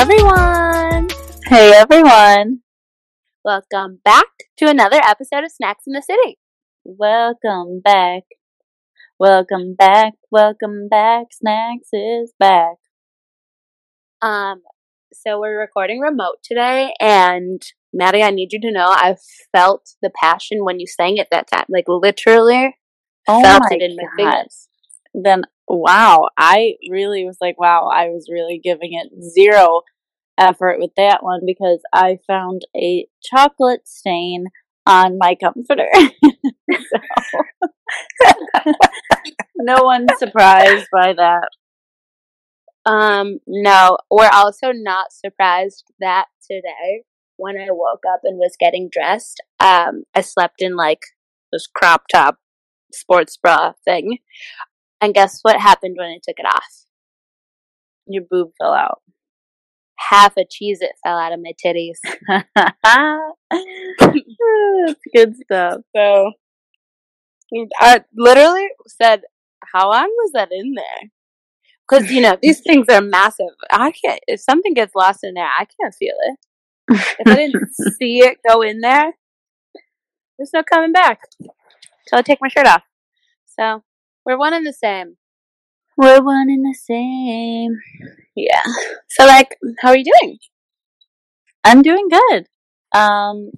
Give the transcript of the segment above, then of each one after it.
everyone! Hey everyone! Welcome back to another episode of Snacks in the City. Welcome back. Welcome back. Welcome back. Snacks is back. Um, so we're recording remote today, and Maddie, I need you to know I felt the passion when you sang it that time. Like literally, Oh felt my it in my God. fingers. Then wow, I really was like, wow, I was really giving it zero effort with that one because I found a chocolate stain on my comforter. No one's surprised by that. Um, no, we're also not surprised that today, when I woke up and was getting dressed, um, I slept in like this crop top sports bra thing. And guess what happened when I took it off? Your boob fell out. Half a Cheez-It fell out of my titties. That's good stuff. So I literally said, How long was that in there? Because, you know, these things are massive. I can't, if something gets lost in there, I can't feel it. If I didn't see it go in there, there's no coming back. So I take my shirt off. So we're one and the same. We're one and the same. Yeah. So, like, how are you doing? I'm doing good. Um,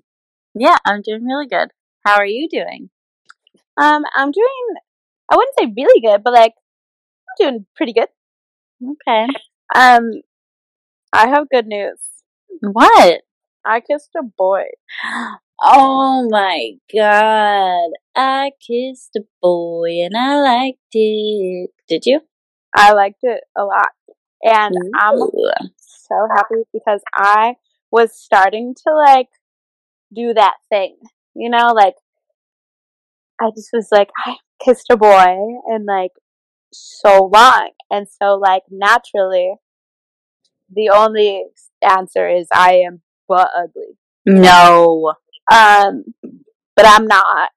yeah, I'm doing really good. How are you doing? Um, I'm doing, I wouldn't say really good, but like, I'm doing pretty good. Okay. Um, I have good news. What? I kissed a boy. Oh my god. I kissed a boy and I liked it. Did you? I liked it a lot. And I'm so happy because I was starting to like do that thing. You know, like I just was like, I kissed a boy and like so long. And so like naturally the only answer is I am but ugly. No. Um but I'm not.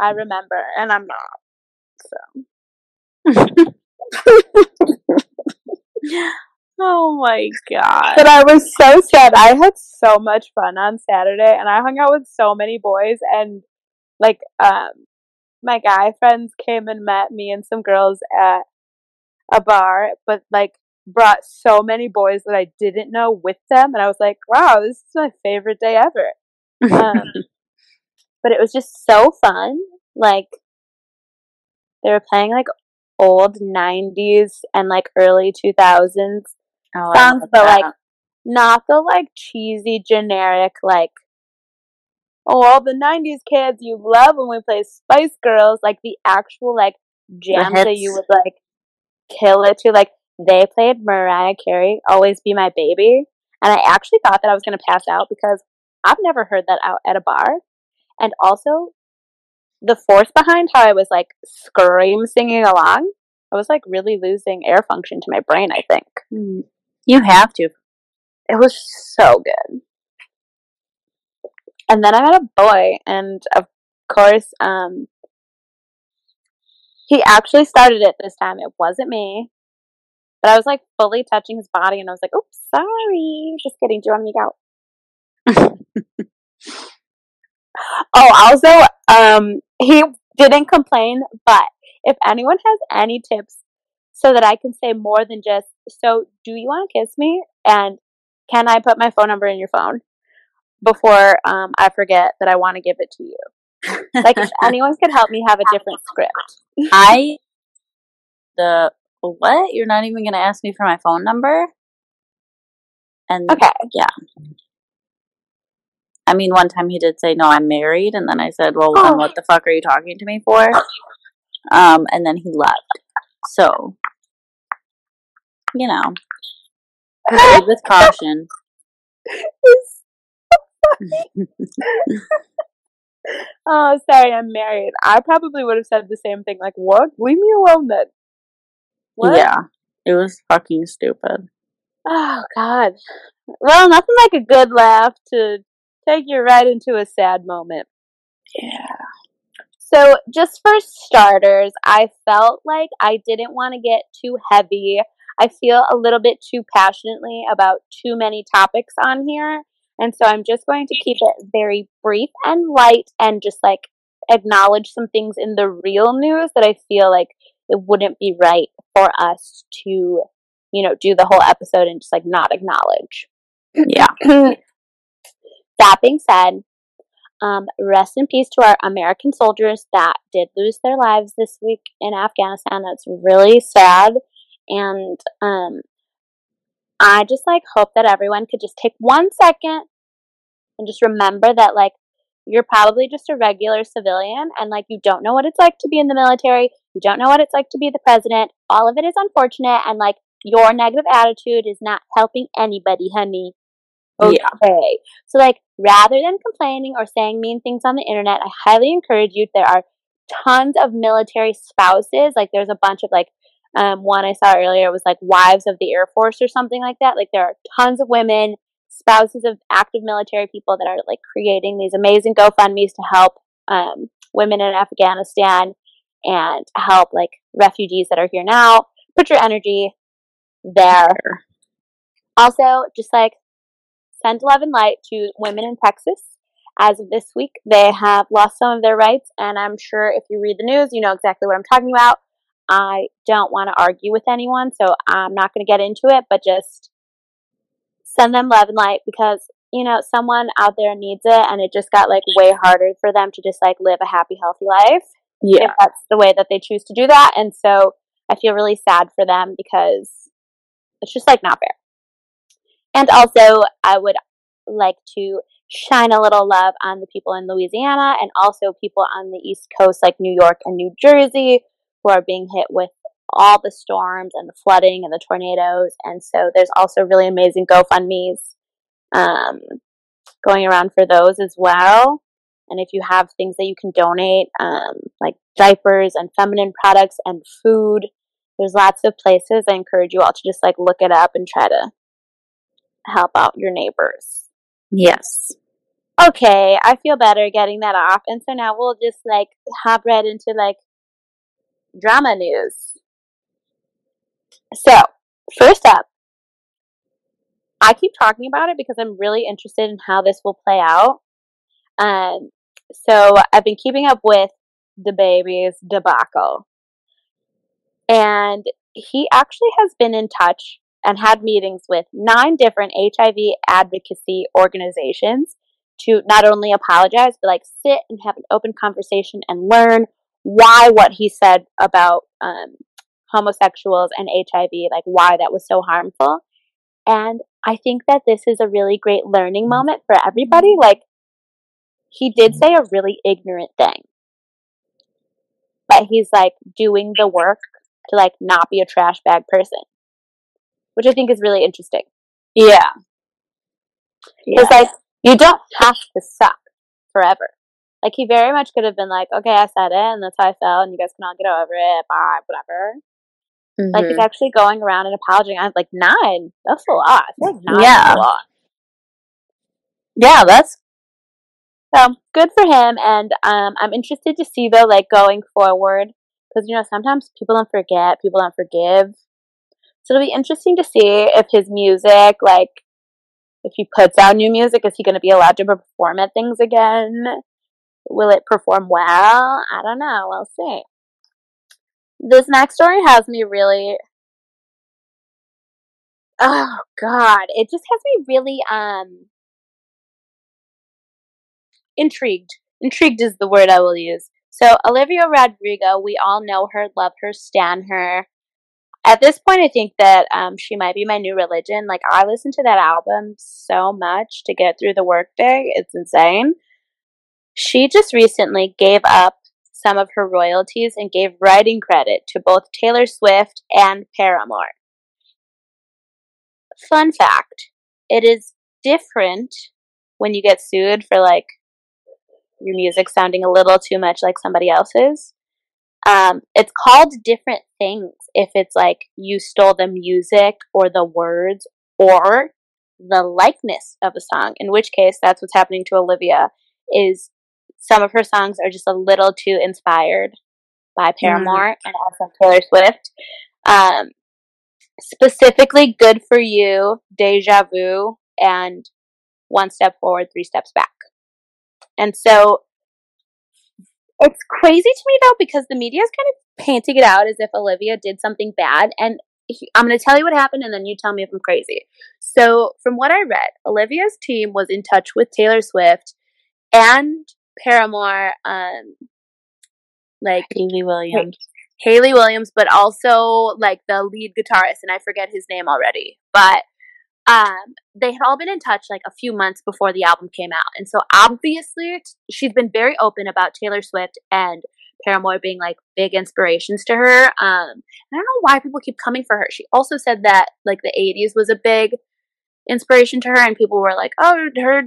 I remember and I'm not. So Oh my god. But I was so sad. I had so much fun on Saturday and I hung out with so many boys and like um my guy friends came and met me and some girls at a bar, but like brought so many boys that I didn't know with them and I was like, wow, this is my favorite day ever. Um, but it was just so fun. Like they were playing like old 90s and like early 2000s Oh, songs, but that. like not the like cheesy generic like oh all the 90s kids you love when we play Spice Girls like the actual like jams that you would like kill it to like they played Mariah Carey Always Be My Baby and I actually thought that I was going to pass out because I've never heard that out at a bar and also the force behind how I was like scream singing along I was like really losing air function to my brain I think Mm. You have to. it was so good. And then I met a boy, and of course, um, he actually started it this time. It wasn't me, but I was like fully touching his body, and I was like, "Oops, sorry." Just kidding. Do you want to make out? Oh, also, um, he didn't complain, but if anyone has any tips so that I can say more than just, so do you want to kiss me? And can I put my phone number in your phone before um, I forget that I want to give it to you? Like, if anyone could help me have a different script. I the what? You're not even gonna ask me for my phone number? And Okay. I mean, one time he did say, "No, I'm married," and then I said, "Well, Oh. then what the fuck are you talking to me for?" Um, and then he left. So, you know, proceed with caution. oh, sorry, I'm married. I probably would have said the same thing. Like, what? Leave me alone then. What? Yeah, it was fucking stupid. Oh, God. Well, nothing like a good laugh to take you right into a sad moment. Yeah. So, just for starters, I felt like I didn't want to get too heavy. I feel a little bit too passionately about too many topics on here. And so I'm just going to keep it very brief and light and just like acknowledge some things in the real news that I feel like it wouldn't be right for us to, you know, do the whole episode and just like not acknowledge. Yeah. that being said, um, rest in peace to our American soldiers that did lose their lives this week in Afghanistan. That's really sad. And um, I just like hope that everyone could just take one second and just remember that like you're probably just a regular civilian and like you don't know what it's like to be in the military. You don't know what it's like to be the president. All of it is unfortunate and like your negative attitude is not helping anybody, honey. Okay. Yeah. So like rather than complaining or saying mean things on the internet, I highly encourage you. There are tons of military spouses. Like there's a bunch of like um, one I saw earlier was like wives of the Air Force or something like that. Like there are tons of women, spouses of active military people that are like creating these amazing GoFundMe's to help um, women in Afghanistan and help like refugees that are here now. Put your energy there. Also, just like send love and light to women in Texas. As of this week, they have lost some of their rights, and I'm sure if you read the news, you know exactly what I'm talking about. I don't want to argue with anyone, so I'm not going to get into it, but just send them love and light because, you know, someone out there needs it and it just got like way harder for them to just like live a happy, healthy life. Yeah. If that's the way that they choose to do that. And so I feel really sad for them because it's just like not fair. And also, I would like to shine a little love on the people in Louisiana and also people on the East Coast, like New York and New Jersey, who are being hit with all the storms and the flooding and the tornadoes. And so there's also really amazing GoFundMe's um, going around for those as well. And if you have things that you can donate, um, like diapers and feminine products and food, there's lots of places. I encourage you all to just like look it up and try to help out your neighbors. Yes. Okay, I feel better getting that off. And so now we'll just like hop right into like drama news. So, first up, I keep talking about it because I'm really interested in how this will play out. Um, so I've been keeping up with DaBaby's debacle. And he actually has been in touch and had meetings with nine different HIV advocacy organizations to not only apologize, but like sit and have an open conversation and learn why what he said about um, homosexuals and HIV, like why that was so harmful. And I think that this is a really great learning moment for everybody. Like, he did say a really ignorant thing, but he's like doing the work to like not be a trash bag person, which I think is really interesting. Yeah. Because yeah. like you don't have to suck forever. Like he very much could have been like, okay, I said it, and that's how I felt, and you guys can all get over it. Bye, whatever. Mm-hmm. Like he's mm-hmm. actually going around and apologizing. I'm like nine. That's a lot. Like nine yeah. a lot. Yeah, that's so good for him. And um, I'm interested to see though, like going forward, because you know sometimes people don't forget, people don't forgive. So it'll be interesting to see if his music, like if he puts out new music, is he going to be allowed to perform at things again? Will it perform well? I don't know. We'll see. This next story has me really. Oh God! It just has me really um intrigued. Intrigued is the word I will use. So Olivia Rodrigo, we all know her, love her, stan her. At this point, I think that um, she might be my new religion. Like I listen to that album so much to get through the workday; it's insane. She just recently gave up some of her royalties and gave writing credit to both Taylor Swift and Paramore. Fun fact it is different when you get sued for like your music sounding a little too much like somebody else's. Um, it's called different things if it's like you stole the music or the words or the likeness of a song, in which case that's what's happening to Olivia is some of her songs are just a little too inspired by Paramore mm. and also Taylor Swift. Um, specifically good for you, deja vu, and one step forward, three steps back. And so it's crazy to me though because the media is kind of painting it out as if Olivia did something bad. And I'm going to tell you what happened and then you tell me if I'm crazy. So, from what I read, Olivia's team was in touch with Taylor Swift and Paramore, um, like Hayley Williams. Hayley Williams, but also like the lead guitarist, and I forget his name already. But um, they had all been in touch like a few months before the album came out, and so obviously she's been very open about Taylor Swift and Paramore being like big inspirations to her. Um, I don't know why people keep coming for her. She also said that like the '80s was a big inspiration to her, and people were like, "Oh, her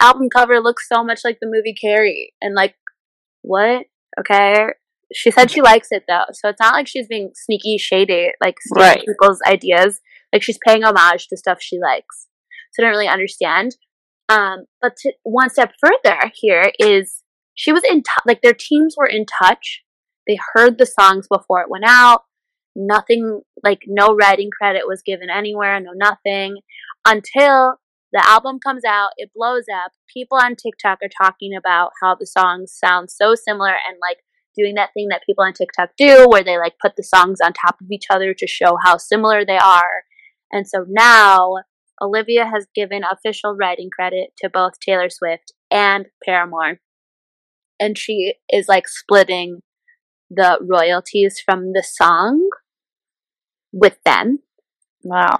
album cover looks so much like the movie Carrie," and like, what? Okay, she said she likes it though, so it's not like she's being sneaky, shady, like stealing Right. people's ideas. Like she's paying homage to stuff she likes. So I don't really understand. Um, but to, one step further here is she was in touch. Like their teams were in touch. They heard the songs before it went out. Nothing, like no writing credit was given anywhere. No nothing until the album comes out. It blows up. People on TikTok are talking about how the songs sound so similar and like doing that thing that people on TikTok do where they like put the songs on top of each other to show how similar they are. And so now Olivia has given official writing credit to both Taylor Swift and Paramore. And she is like splitting the royalties from the song with them. Wow.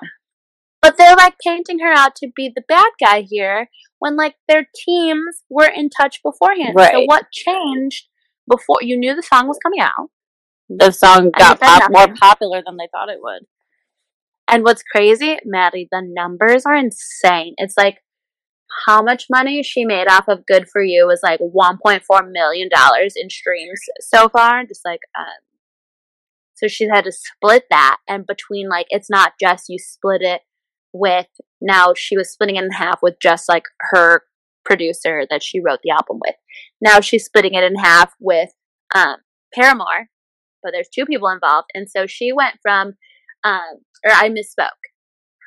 But they're like painting her out to be the bad guy here when like their teams were in touch beforehand. Right. So what changed before you knew the song was coming out? The song got pop- more popular than they thought it would. And what's crazy, Maddie, the numbers are insane. It's like how much money she made off of Good for You was like $1.4 million in streams so far. Just like, um, so she's had to split that. And between like, it's not just you split it with, now she was splitting it in half with just like her producer that she wrote the album with. Now she's splitting it in half with um, Paramore, but there's two people involved. And so she went from, um, or I misspoke.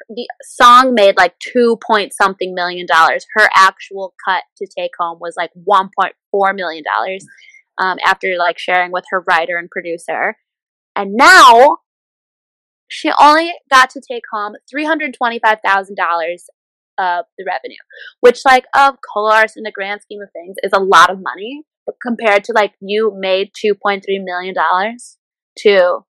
The song made like two point something million dollars. Her actual cut to take home was like one point four million dollars. Um, after like sharing with her writer and producer, and now she only got to take home three hundred twenty five thousand dollars of the revenue, which like of course in the grand scheme of things is a lot of money. But compared to like you made two point three million dollars to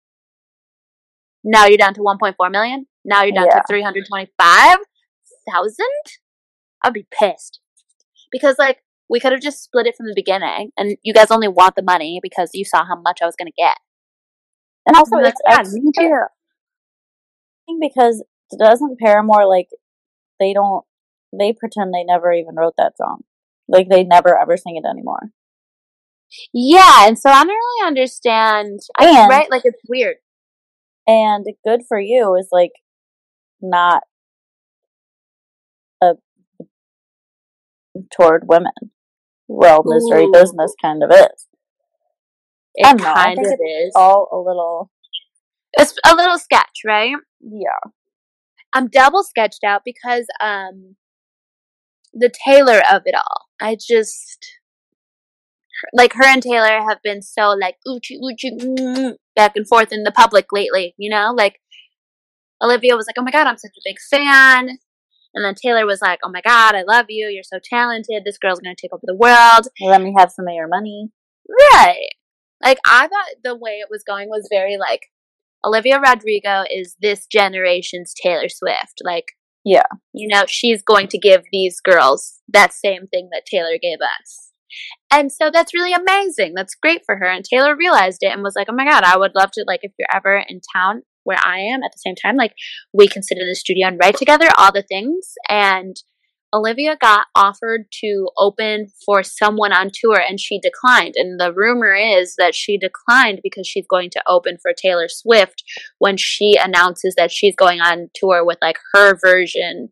now you're down to 1.4 million. Now you're down Yeah. to 325,000. I'd be pissed because like we could have just split it from the beginning, and you guys only want the money because you saw how much I was gonna get. And also, it's like, yeah, me too. because it doesn't Paramore like they don't they pretend they never even wrote that song, like they never ever sing it anymore. Yeah, and so I don't really understand. I And- right, like it's weird. And good for you is like not a toward women. Well, misery Ooh. business kind of is. It I know, kind of is. All a little It's a little sketch, right? yeah. I'm double sketched out because um the Taylor of it all. I just like her and Taylor have been so like oochie oochie mm, back and forth in the public lately, you know? Like Olivia was like, "Oh my god, I'm such a big fan." And then Taylor was like, "Oh my god, I love you. You're so talented. This girl's going to take over the world." Let me have some of your money. Right. Like I thought the way it was going was very like Olivia Rodrigo is this generation's Taylor Swift. Like Yeah. you know, she's going to give these girls that same thing that Taylor gave us. And so that's really amazing. That's great for her. And Taylor realized it and was like, oh my God, I would love to, like, if you're ever in town where I am at the same time, like, we can sit in the studio and write together, all the things. And Olivia got offered to open for someone on tour and she declined. And the rumor is that she declined because she's going to open for Taylor Swift when she announces that she's going on tour with like her version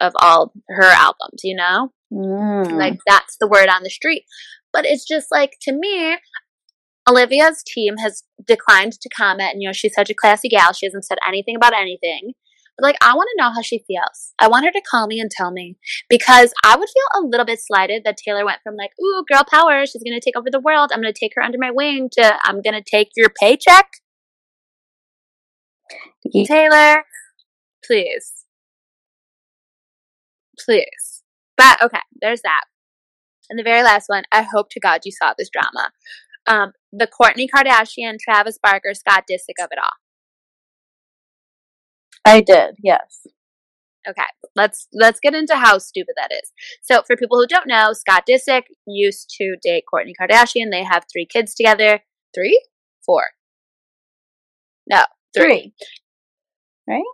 of all her albums, you know? Mm. Like that's the word on the street. But it's just like to me, Olivia's team has declined to comment, and you know she's such a classy gal. She hasn't said anything about anything. But like, I want to know how she feels. I want her to call me and tell me because I would feel a little bit slighted that Taylor went from like, "Ooh, girl power, she's gonna take over the world. I'm gonna take her under my wing," to "I'm gonna take your paycheck." Ye- Taylor, please, please. But okay, there's that. And the very last one, I hope to God you saw this drama. Um, the Kourtney Kardashian, Travis Barker, Scott Disick of it all. I did, yes. Okay, let's let's get into how stupid that is. So, for people who don't know, Scott Disick used to date Kourtney Kardashian. They have three kids together. Three, four. No, three.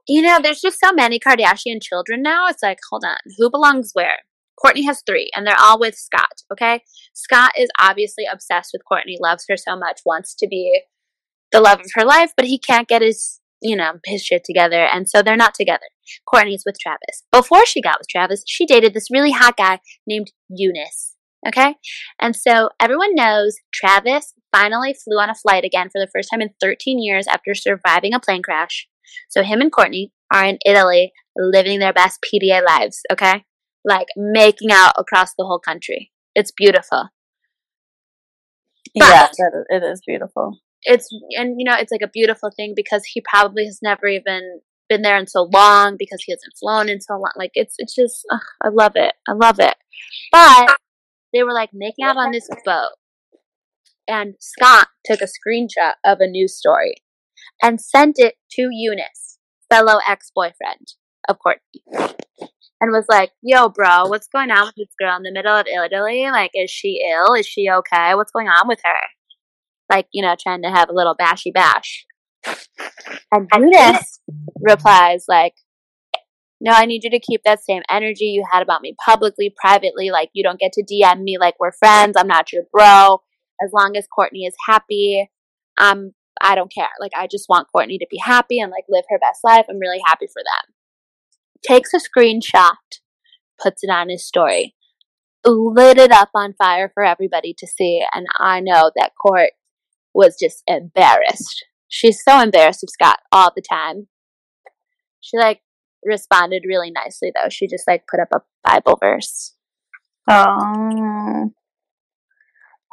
You know, there's just so many Kardashian children now. It's like, hold on, who belongs where? Kourtney has three, and they're all with Scott. Okay, Scott is obviously obsessed with Kourtney, loves her so much, wants to be the love of her life, but he can't get his, you know, his shit together, and so they're not together. Kourtney's with Travis. Before she got with Travis, she dated this really hot guy named Younes. Okay, and so everyone knows Travis finally flew on a flight again for the first time in 13 years after surviving a plane crash. So him and Kourtney are in Italy living their best PDA lives, okay? Like making out across the whole country. It's beautiful. yeah, that is, it is beautiful. It's and you know, it's like a beautiful thing because he probably has never even been there in so long because he hasn't flown in so long. Like it's it's just ugh, I love it. I love it. But they were like making out on this boat. And Scott took a screenshot of a news story and sent it to Younes, fellow ex boyfriend of Kourtney, and was like, Yo, bro, what's going on with this girl in the middle of Italy? Like, is she ill? Is she okay? What's going on with her? Like, you know, trying to have a little bashy bash. And Younes replies, like, no, I need you to keep that same energy you had about me publicly, privately. Like, you don't get to DM me like we're friends. I'm not your bro. As long as Kourtney is happy, um, I don't care. Like, I just want Kourtney to be happy and like live her best life. I'm really happy for them. Takes a screenshot, puts it on his story, lit it up on fire for everybody to see. And I know that Kourt was just embarrassed. She's so embarrassed of Scott all the time. She like responded really nicely though. She just like put up a Bible verse. Oh.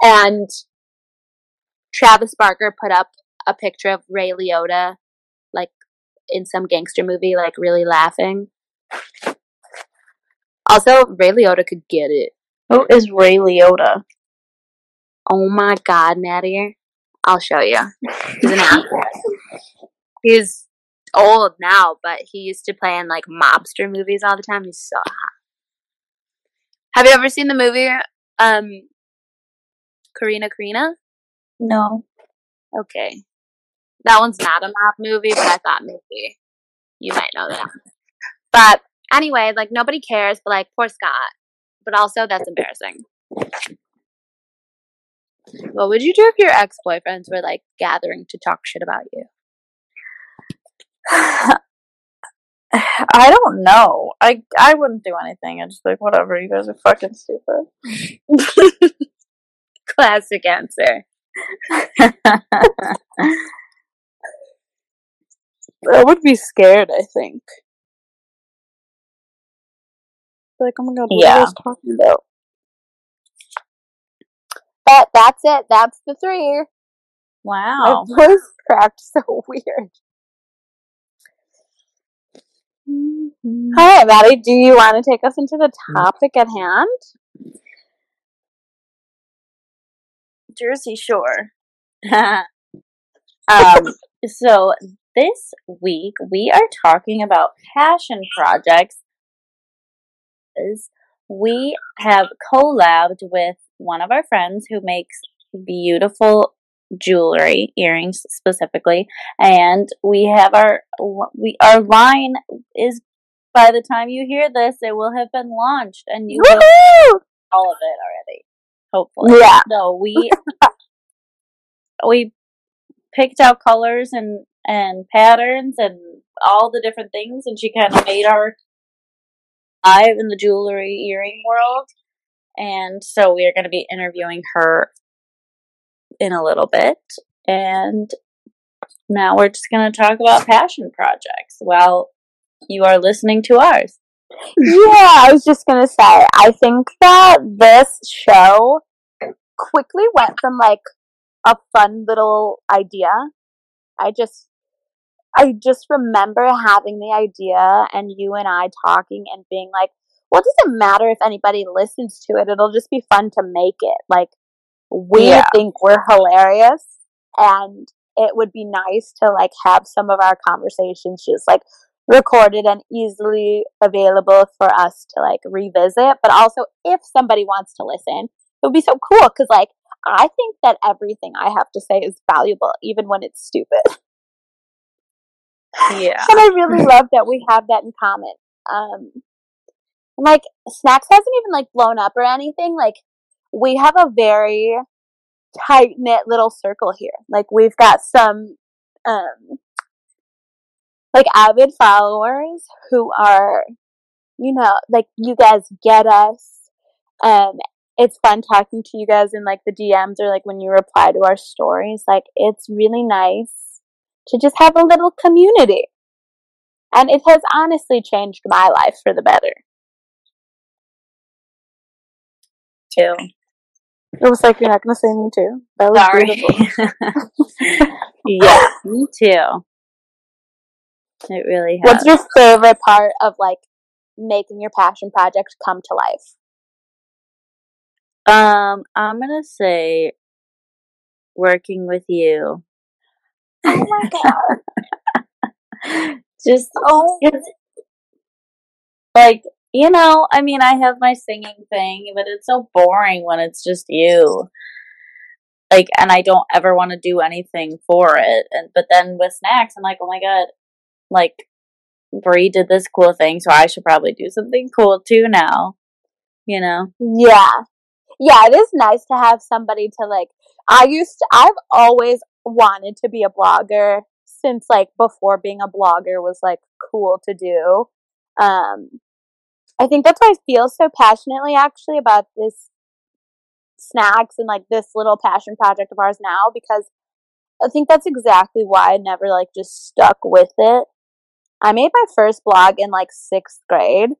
And Travis Barker put up a picture of Ray Liotta, like in some gangster movie, like really laughing. Also, Ray Liotta could get it. Who is Ray Liotta? Oh my god, Maddie. I'll show you. He's an actor. He's old now, but he used to play in like mobster movies all the time. He's so hot. Have you ever seen the movie um Corrina Corrina? No. Okay. That one's not a mob movie, but I thought maybe you might know that. But anyway, like nobody cares, but like poor Scott. But also that's embarrassing. What would you do if your ex boyfriends were like gathering to talk shit about you? I don't know. I I wouldn't do anything. I'd just be like, whatever, you guys are fucking stupid. Classic answer. I would be scared, I think. Like, oh my god, what are Yeah. you talking about? But that's it. That's the three. Wow. My voice cracked so weird. Mm-hmm. All right, Maddie, do you want to take us into the topic at hand? Jersey Shore. um, so this week we are talking about passion projects. We have collabed with one of our friends who makes beautiful jewelry, earrings specifically, and we have our we our line is by the time you hear this, it will have been launched, and you will all of it already. Hopefully, Yeah. No, we we picked out colors and and patterns and all the different things, and she kind of made our live in the jewelry earring world. And so we are going to be interviewing her in a little bit, and now we're just going to talk about passion projects while you are listening to ours. yeah, I was just gonna say, I think that this show quickly went from like a fun little idea. I just, I just remember having the idea and you and I talking and being like, well, it doesn't matter if anybody listens to it. It'll just be fun to make it. Like, we Yeah. think we're hilarious and it would be nice to like have some of our conversations just like recorded and easily available for us to like revisit. But also, if somebody wants to listen, it would be so cool because like I think that everything I have to say is valuable, even when it's stupid. Yeah. And I really love that we have that in common. Um, like snacks hasn't even like blown up or anything. Like we have a very tight knit little circle here. Like we've got some um like avid followers who are you know like you guys get us um it's fun talking to you guys in like the DMs or like when you reply to our stories like it's really nice to just have a little community and it has honestly changed my life for the better Too. it was like you're not gonna say me too that was Sorry. beautiful yeah, me too. It really has. what's your favorite part of like making your passion project come to life Um, I'm gonna say working with you. Oh my god Just oh like you know, I mean, I have my singing thing, but it's so boring when it's just you. Like, and I don't ever want to do anything for it. And but then with snacks, I'm like, oh my god, like Brie did this cool thing, so I should probably do something cool too now. You know? Yeah. Yeah, it is nice to have somebody to like I used to I've always wanted to be a blogger since like before being a blogger was like cool to do. Um I think that's why I feel so passionately actually about this snacks and like this little passion project of ours now because I think that's exactly why I never like just stuck with it. I made my first blog in like sixth grade.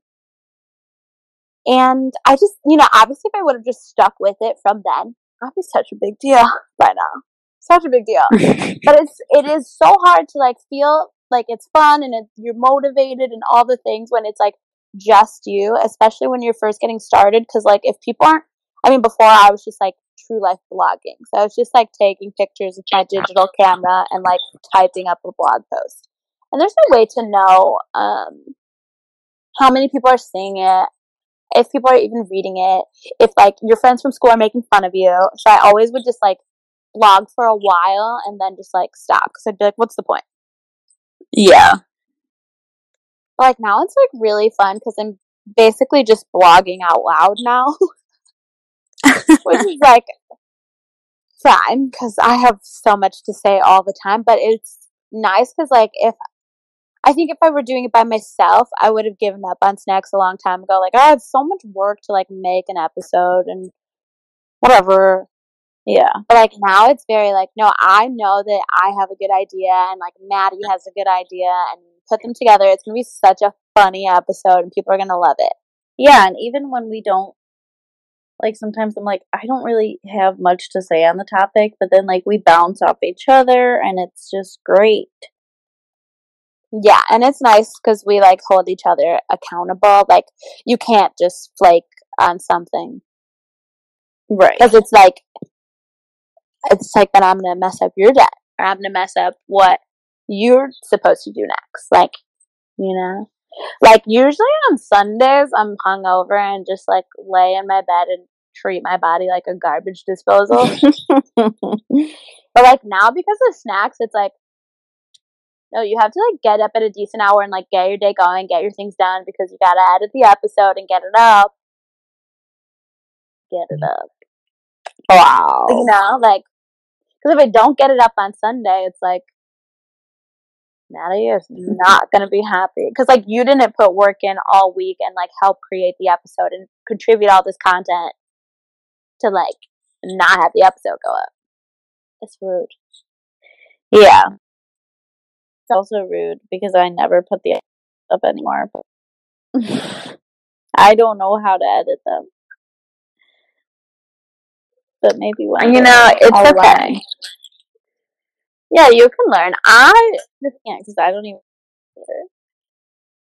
And I just, you know, obviously if I would have just stuck with it from then, I'd be such a big deal by now. Such a big deal. but it's, it is so hard to like feel like it's fun and it, you're motivated and all the things when it's like just you, especially when you're first getting started. Cause like if people aren't, I mean, before I was just like true life blogging. So I was just like taking pictures with my digital camera and like typing up a blog post. And there's no way to know, um, how many people are seeing it, if people are even reading it, if like your friends from school are making fun of you. So I always would just like blog for a while and then just like stop because I'd be like, what's the point? yeah. But, like now it's like really fun because I'm basically just blogging out loud now, which is like fine because I have so much to say all the time. But it's nice because like if I think if I were doing it by myself, I would have given up on snacks a long time ago. Like, oh, it's so much work to like make an episode and whatever. Yeah. But like now it's very like, no, I know that I have a good idea and like Maddie has a good idea and put them together. It's gonna be such a funny episode and people are gonna love it. Yeah, and even when we don't like sometimes I'm like I don't really have much to say on the topic, but then like we bounce off each other and it's just great. Yeah, and it's nice because we like hold each other accountable. Like you can't just flake on something Right. because it's like it's like that I'm gonna mess up your day or I'm gonna mess up what you're supposed to do next. Like you know, like usually on Sundays I'm hungover and just like lay in my bed and treat my body like a garbage disposal. but like now because of snacks, it's like no, you have to like get up at a decent hour and like get your day going, get your things done because you gotta edit the episode and get it up. Get it mm. up. wow. You know, like, because if I don't get it up on Sunday, it's like, Maddie is mm-hmm. not going to be happy. Because, like, you didn't put work in all week and, like, help create the episode and contribute all this content to, like, not have the episode go up. It's rude. Yeah. It's also rude because I never put the up anymore. I don't know how to edit them. But maybe one You know, it's I'll okay. learn. Yeah, you can learn. I Just can't because I don't even.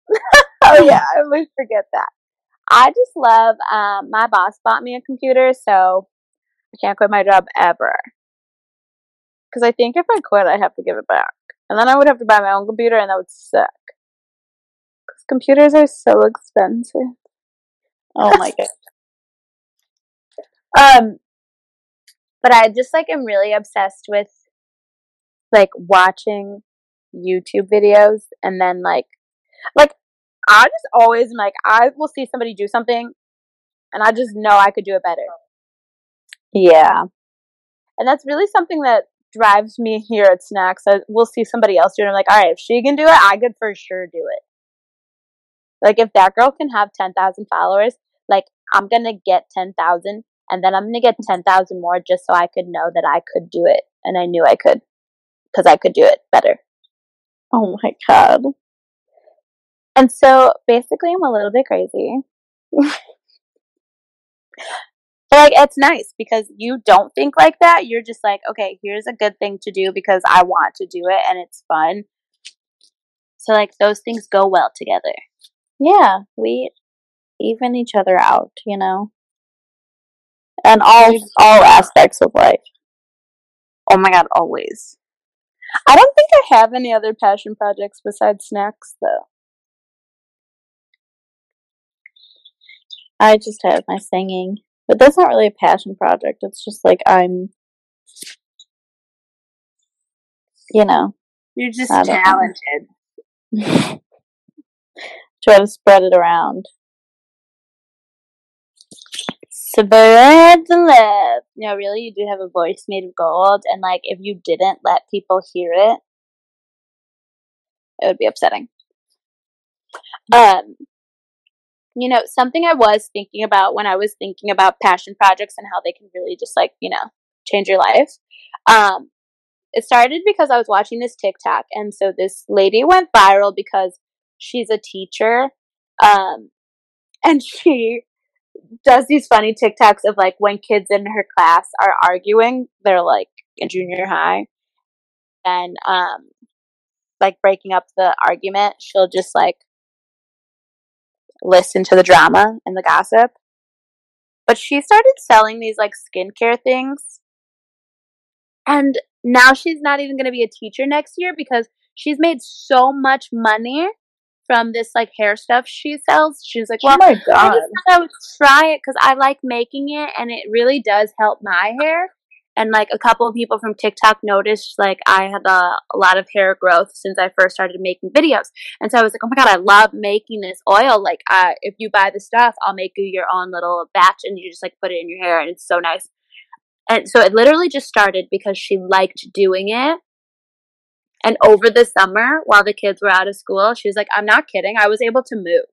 oh yeah, I always forget that. I just love. Um, my boss bought me a computer, so I can't quit my job ever. Because I think if I quit, I have to give it back, and then I would have to buy my own computer, and that would suck. Because computers are so expensive. Oh my god. Um, but I just like am really obsessed with like watching YouTube videos and then like like I just always am like I will see somebody do something and I just know I could do it better. Yeah. And that's really something that drives me here at Snacks. I, we'll see somebody else do it. I'm like, all right, if she can do it, I could for sure do it. Like if that girl can have ten thousand followers, like I'm gonna get ten thousand, and then I'm gonna get ten thousand more just so I could know that I could do it, and I knew I could, because I could do it better. Oh my god. And so basically, I'm a little bit crazy. but like, it's nice because you don't think like that. You're just like, okay, here's a good thing to do because I want to do it and it's fun. So like, those things go well together. Yeah, we even each other out, you know. And all all aspects of life. Oh my god, always. I don't think I have any other passion projects besides snacks, though. I just have my singing. But that's not really a passion project. It's just like I'm you know, You're just I don't know. talented. try to spread it around. Spread the love. No, really, you do have a voice made of gold, and like, if you didn't let people hear it, it would be upsetting. Um, you know, something I was thinking about when I was thinking about passion projects and how they can really just like, you know, change your life. Um, it started because I was watching this TikTok, and so this lady went viral because she's a teacher, um, and she does these funny TikToks of like when kids in her class are arguing, they're like in junior high, and um, like breaking up the argument, she'll just like listen to the drama and the gossip. But she started selling these like skincare things. And now she's not even going to be a teacher next year because she's made so much money from this like hair stuff she sells. She's like, well, oh my I just god. thought I would try it because I like making it and it really does help my hair. And like a couple of people from TikTok noticed like I had a, a lot of hair growth since I first started making videos. And so I was like, oh my god, I love making this oil. Like, uh, if you buy the stuff, I'll make you your own little batch and you just like put it in your hair and it's so nice. And so it literally just started because she liked doing it. And over the summer, while the kids were out of school, she was like, I'm not kidding. I was able to move.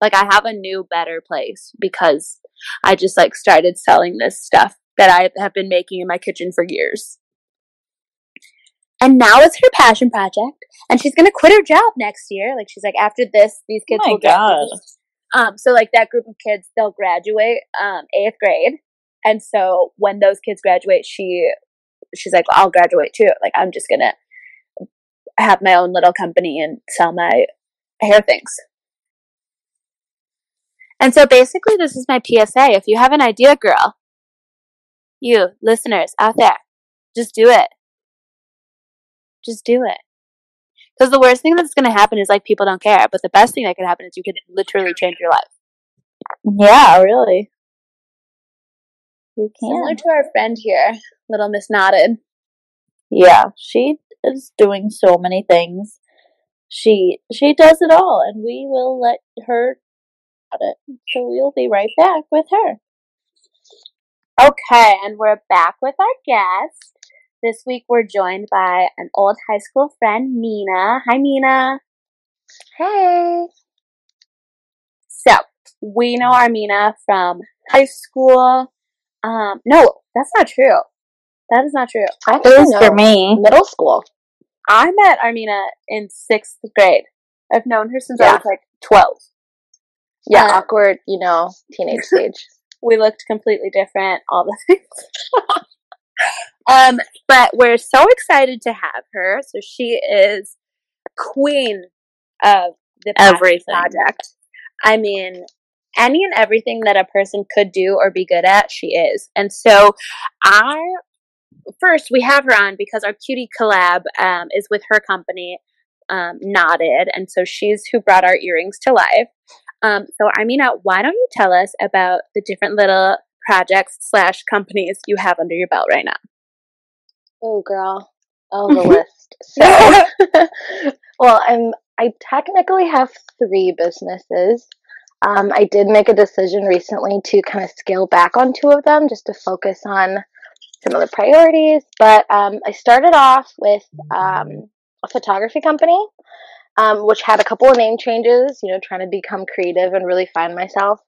Like, I have a new, better place because I just like started selling this stuff that I have been making in my kitchen for years. And now it's her passion project. And she's going to quit her job next year. Like, she's like, after this, these kids Oh my will graduate. God. Um, so like that group of kids, they'll graduate um eighth grade, and so when those kids graduate, she she's like, I'll graduate too. Like I'm just gonna have my own little company and sell my hair things. And so basically, this is my PSA. If you have an idea, girl, you listeners out there, just do it. Just do it. Because the worst thing that's going to happen is like people don't care, but the best thing that could happen is you could literally change your life. Yeah, really. You can. Similar to our friend here, little Miss Nodded. Yeah, she is doing so many things. She she does it all, and we will let her at it. So we'll be right back with her. Okay, and we're back with our guest. This week we're joined by an old high school friend, Mina. Hi, Mina. Hey. So, we know our Mina from high school. Um, no, that's not true. That is not true. I It is know. for me. Middle school. I met Armina in sixth grade. I've known her since I was like 12. Yeah, Uh, awkward, you know, teenage stage. We looked completely different, all the things. um, but we're so excited to have her. So she is queen of the Everything. project. I mean, any and everything that a person could do or be good at, she is. And so I first we have her on because our cutie collab um, is with her company, um, Knotted, and so she's who brought our earrings to life. Um, so Armina, why don't you tell us about the different little projects slash companies you have under your belt right now? Oh, girl. Oh, the list. So, well, I'm. I technically have three businesses. Um, I did make a decision recently to kind of scale back on two of them just to focus on some other priorities. But um, I started off with um, a photography company, um, which had a couple of name changes. You know, trying to become creative and really find myself.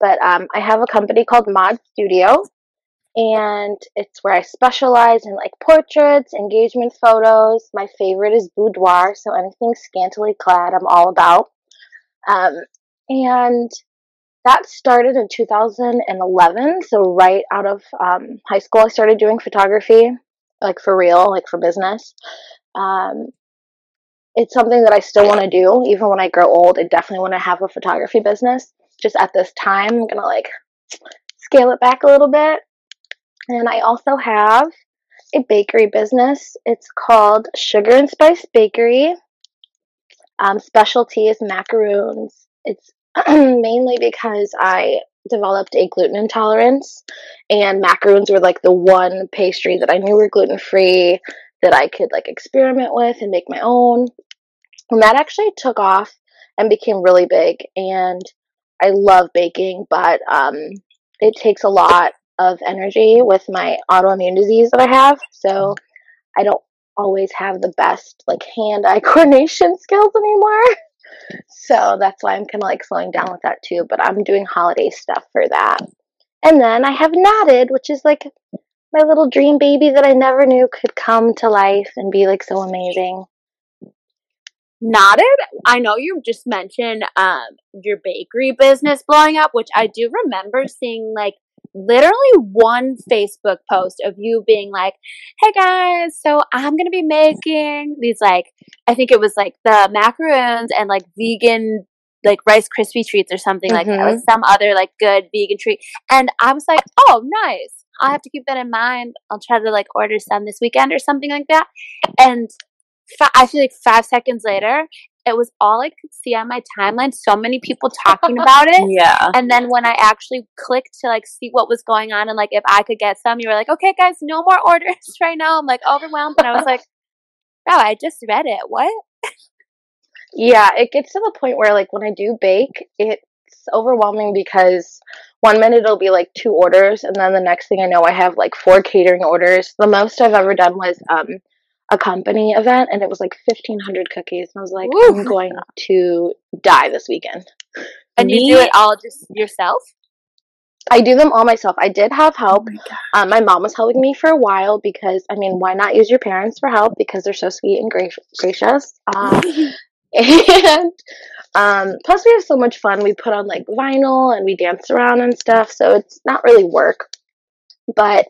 But um, I have a company called Mod Studio, and it's where I specialize in like portraits, engagement photos. My favorite is boudoir, so anything scantily clad, I'm all about. Um, and that started in 2011, so right out of um, high school, I started doing photography, like for real, like for business. Um, it's something that I still want to do, even when I grow old. I definitely want to have a photography business. Just at this time, I'm gonna like scale it back a little bit and I also have a bakery business. It's called Sugar and Spice Bakery. Um, specialty is macaroons. It's mainly because I developed a gluten intolerance, and macaroons were like the one pastry that I knew were gluten free that I could like experiment with and make my own. And that actually took off and became really big. And I love baking, but um, it takes a lot of energy with my autoimmune disease that I have. So I don't always have the best like hand eye coordination skills anymore. So that's why I'm kind of like slowing down with that too. But I'm doing holiday stuff for that. And then I have Knotted, which is like my little dream baby that I never knew could come to life and be like so amazing. Knotted, I know you just mentioned um, your bakery business blowing up, which I do remember seeing like literally one Facebook post of you being like, "Hey guys, so I'm gonna be making these like I think it was like the macaroons and like vegan like Rice Krispie treats or something like that, like mm-hmm. some other like good vegan treat." And I was like, "Oh, nice! I'll have to keep that in mind. I'll try to like order some this weekend or something like that." And I feel like five seconds later, it was all I could see on my timeline. So many people talking about it. Yeah. And then when I actually clicked to like see what was going on and like if I could get some, you were like, okay, guys, no more orders right now. I'm like overwhelmed. And I was like, wow, I just read it. What? Yeah, it gets to the point where like when I do bake, it's overwhelming because one minute it'll be like two orders, and then the next thing I know, I have like four catering orders. The most I've ever done was um a company event, and it was like fifteen hundred cookies. And I was like, Woo. I'm going to die this weekend. And you do it all just yourself? I do them all myself. I did have help. Um, my mom was helping me for a while because, I mean, why not use your parents for help because they're so sweet and gra- gracious. Uh, and um, plus, we have so much fun. We put on like vinyl and we dance around and stuff, so it's not really work. But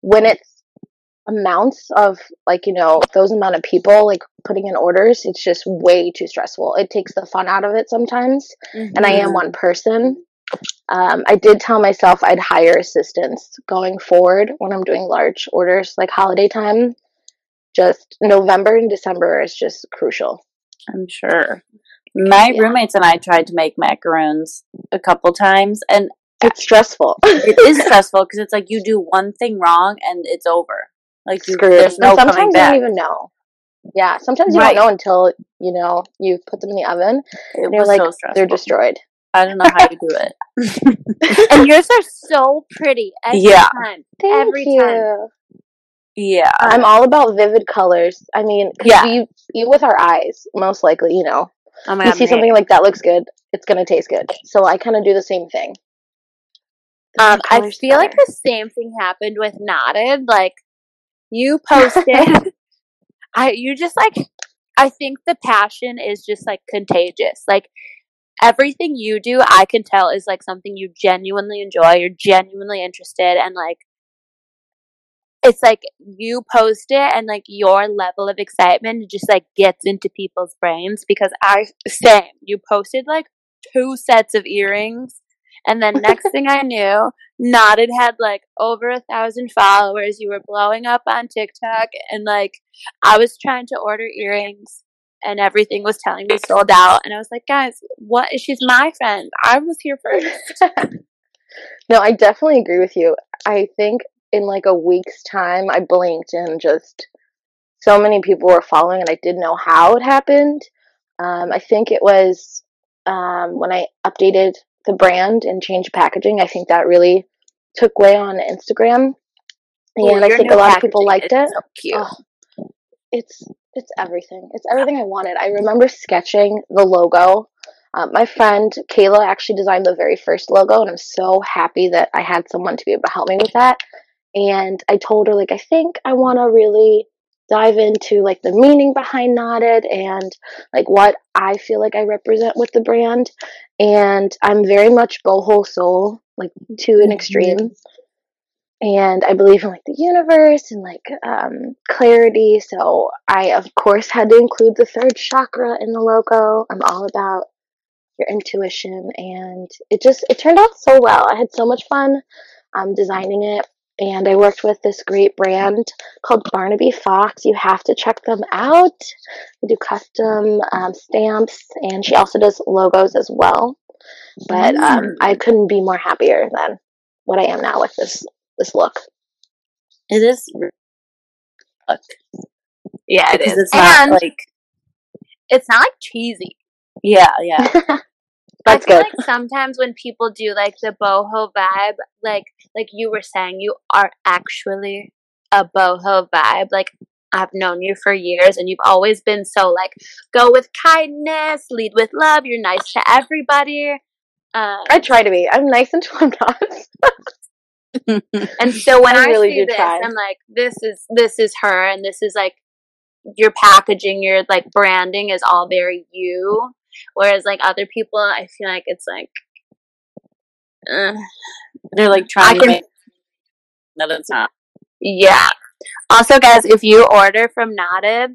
when it's amounts of like you know those amount of people like putting in orders, it's just way too stressful. It takes the fun out of it sometimes and I am one person. Um, I did tell myself I'd hire assistants going forward when I'm doing large orders like holiday time. Just November and December is just crucial. I'm sure. My Yeah. roommates and I tried to make macaroons a couple times, and It's stressful. it is stressful because it's like you do one thing wrong and it's over. Like you, Screwed. there's no and coming sometimes you don't even know. Yeah, sometimes you Right. don't know until you know you put them in the oven. It And you're was like, so stressful. they're destroyed. I don't know how you do it. and yours are so pretty every Yeah. time. Thank Every you. time. Yeah. I'm all about vivid colors. I mean, Yeah. we eat with our eyes, most likely. You know, Oh my you god. see something like that looks good, it's gonna taste good. So I kind of do the same thing. Um, I Colors feel like the same thing happened with Knotted. Like, you posted. I you just like I think the passion is just like contagious. Like everything you do, I can tell is like something you genuinely enjoy. You're genuinely interested, and like it's like you post it, and like your level of excitement just like gets into people's brains because I same. You posted like two sets of earrings, and then next thing I knew, Knotted had like over a thousand followers. You were blowing up on TikTok, and like I was trying to order earrings and everything was telling me sold out. And I was like, guys, what? She's my friend. I was here first. no, I definitely agree with you. I think in like a week's time, I blinked and just so many people were following, and I didn't know how it happened. Um, I think it was um, when I updated the brand and changed packaging. I think that really took way on Instagram, and I think a lot of people liked it. So cute. Oh, it's it's everything. It's everything I wanted. I remember sketching the logo. Um, my friend Kayla actually designed the very first logo, and I'm so happy that I had someone to be able to help me with that. And I told her, like, I think I want to really dive into like the meaning behind knotted and like what I feel like I represent with the brand. And I'm very much boho soul, like to an mm-hmm. extreme and I believe in like the universe and like um, clarity. So I of course had to include the third chakra in the logo. I'm all about your intuition, and it just it turned out so well. I had so much fun um, designing it, and I worked with this great brand called Barnaby Fox. You have to check them out. They do custom um, stamps, and she also does logos as well. But um, mm. I couldn't be more happier than what I am now with this this look. It is look. Yeah, it is. It's and not like it's not like cheesy. Yeah, yeah. That's I feel good. like sometimes when people do like the boho vibe, like like you were saying, you are actually a boho vibe. Like I've known you for years and you've always been so like go with kindness, lead with love, you're nice to everybody. Um, I try to be. I'm nice until I'm not. and so when I, I really see this, try. I'm like, this is this is her, and this is like your packaging, your like branding is all very you. Whereas like other people, I feel like it's like uh, they're like trying can, no, that's not. Yeah. Also, guys, if you order from Knotted,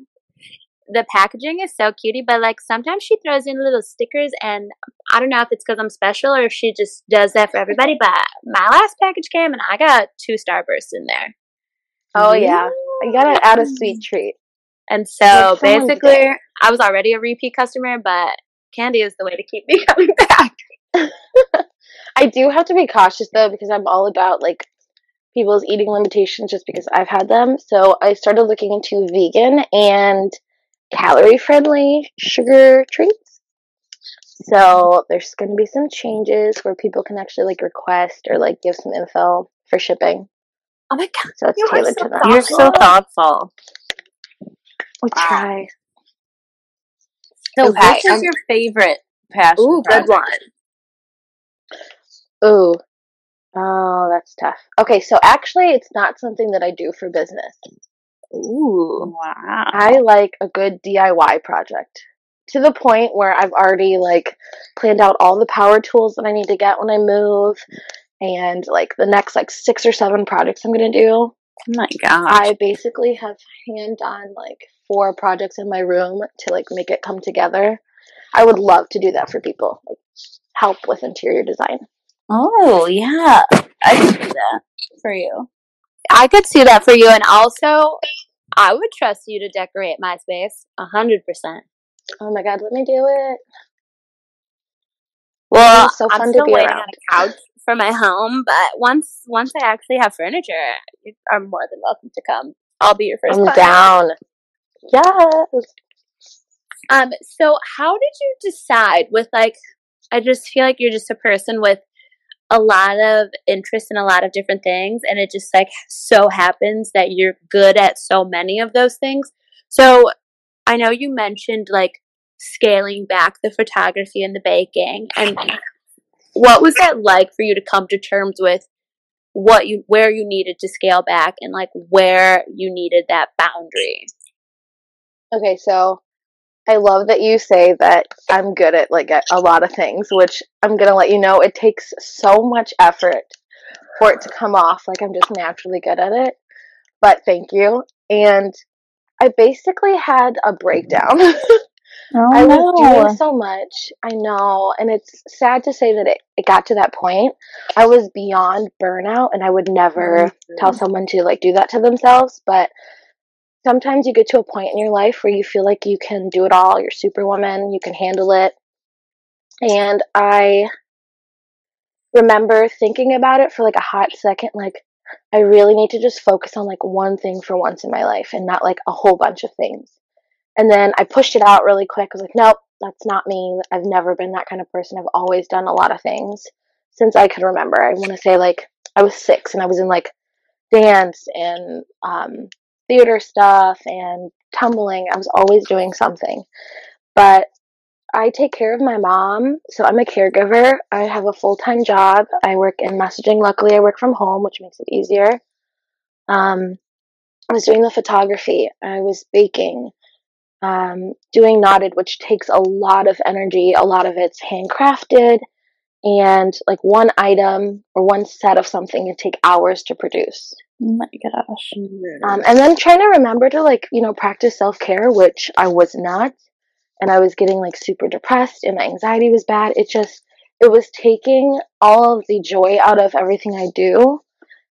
the packaging is so cutie, but like sometimes she throws in little stickers, and I don't know if it's because I'm special or if she just does that for everybody. But my last package came, and I got two starbursts in there. Oh yeah, you gotta add a sweet treat. And so basically, I was already a repeat customer, but candy is the way to keep me coming back. I do have to be cautious though because I'm all about like people's eating limitations just because I've had them. So I started looking into vegan and calorie friendly sugar treats. So there's going to be some changes where people can actually like request or like give some info for shipping. Oh my god! So it's tailored so to them. You're so thoughtful. We wow. try. So, okay. which is um, your favorite passion? Ooh, project? good one. Ooh, oh, that's tough. Okay, so actually, it's not something that I do for business. Ooh, wow. I like a good DIY project to the point where I've already like planned out all the power tools that I need to get when I move and like the next like six or seven projects I'm going to do. Oh my god! I basically have hand on like four projects in my room to like make it come together. I would love to do that for people. Like help with interior design. Oh, yeah. I could do that for you. I could see that for you. And also, I would trust you to decorate my space a hundred percent. Oh my god, let me do it. Well, so I'm still waiting around. on a couch for my home, but once once I actually have furniture, you are more than welcome to come. I'll be your 1st I'm down. Yes. Um. So, how did you decide with like? I just feel like you're just a person with a lot of interest in a lot of different things and it just like so happens that you're good at so many of those things. So I know you mentioned like scaling back the photography and the baking and what was that like for you to come to terms with what you where you needed to scale back and like where you needed that boundary. Okay, so I love that you say that I'm good at like a, a lot of things, which I'm gonna let you know it takes so much effort for it to come off like I'm just naturally good at it. But thank you. And I basically had a breakdown. Oh, I was no. doing so much. I know. And it's sad to say that it, it got to that point. I was beyond burnout and I would never mm-hmm. tell someone to like do that to themselves. But sometimes you get to a point in your life where you feel like you can do it all. You're superwoman. You can handle it. And I remember thinking about it for like a hot second. Like, I really need to just focus on like one thing for once in my life and not like a whole bunch of things. And then I pushed it out really quick. I was like, nope, that's not me. I've never been that kind of person. I've always done a lot of things since I could remember. I want to say like I was six and I was in like dance and um, theater stuff and tumbling. I was always doing something. But I take care of my mom, so I'm a caregiver. I have a full time job. I work in messaging. Luckily, I work from home, which makes it easier. Um, I was doing the photography. I was baking um, doing knotted, which takes a lot of energy. A lot of it's handcrafted, and like one item or one set of something can take hours to produce. Oh my gosh. Um, and then trying to remember to like you know practice self care, which I was not, and I was getting like super depressed, and my anxiety was bad. It just it was taking all of the joy out of everything I do.